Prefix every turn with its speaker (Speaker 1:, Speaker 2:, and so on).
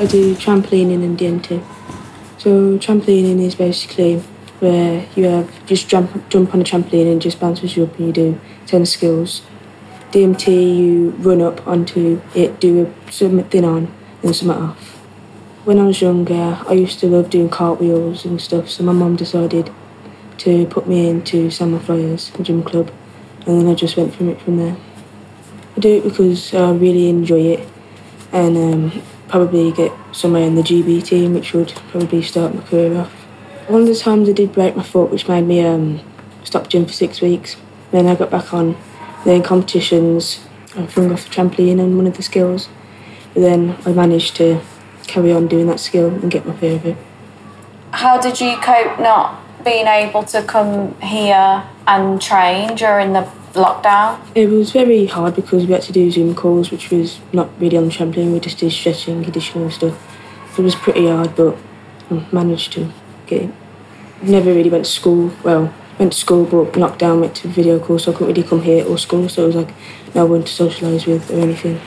Speaker 1: I do trampolining and DMT. So trampolining is basically where you have just jump jump on a trampoline and just bounces you up and you do ten skills. DMT you run up onto it, do something on and something off. When I was younger, I used to love doing cartwheels and stuff, so my mum decided to put me into Summer Flyers gym club, and then I just went from it from there. I do it because I really enjoy it, and um, probably get somewhere in the GB team, which would probably start my career off. One of the times I did break my foot, which made me um, stop gym for six weeks. Then I got back on. Then competitions, I flung off the trampoline and one of the skills. But then I managed to carry on doing that skill and get my fear of it.
Speaker 2: How did you cope not being able to come here and train during the lockdown?
Speaker 1: It was very hard because we had to do Zoom calls, which was not really on the trampoline. We just did stretching, conditioning stuff. It was pretty hard, but I managed to get it. Never really went to school. Well, went to school, but lockdown went to video calls, so I couldn't really come here or school. So it was like no one to socialise with or anything.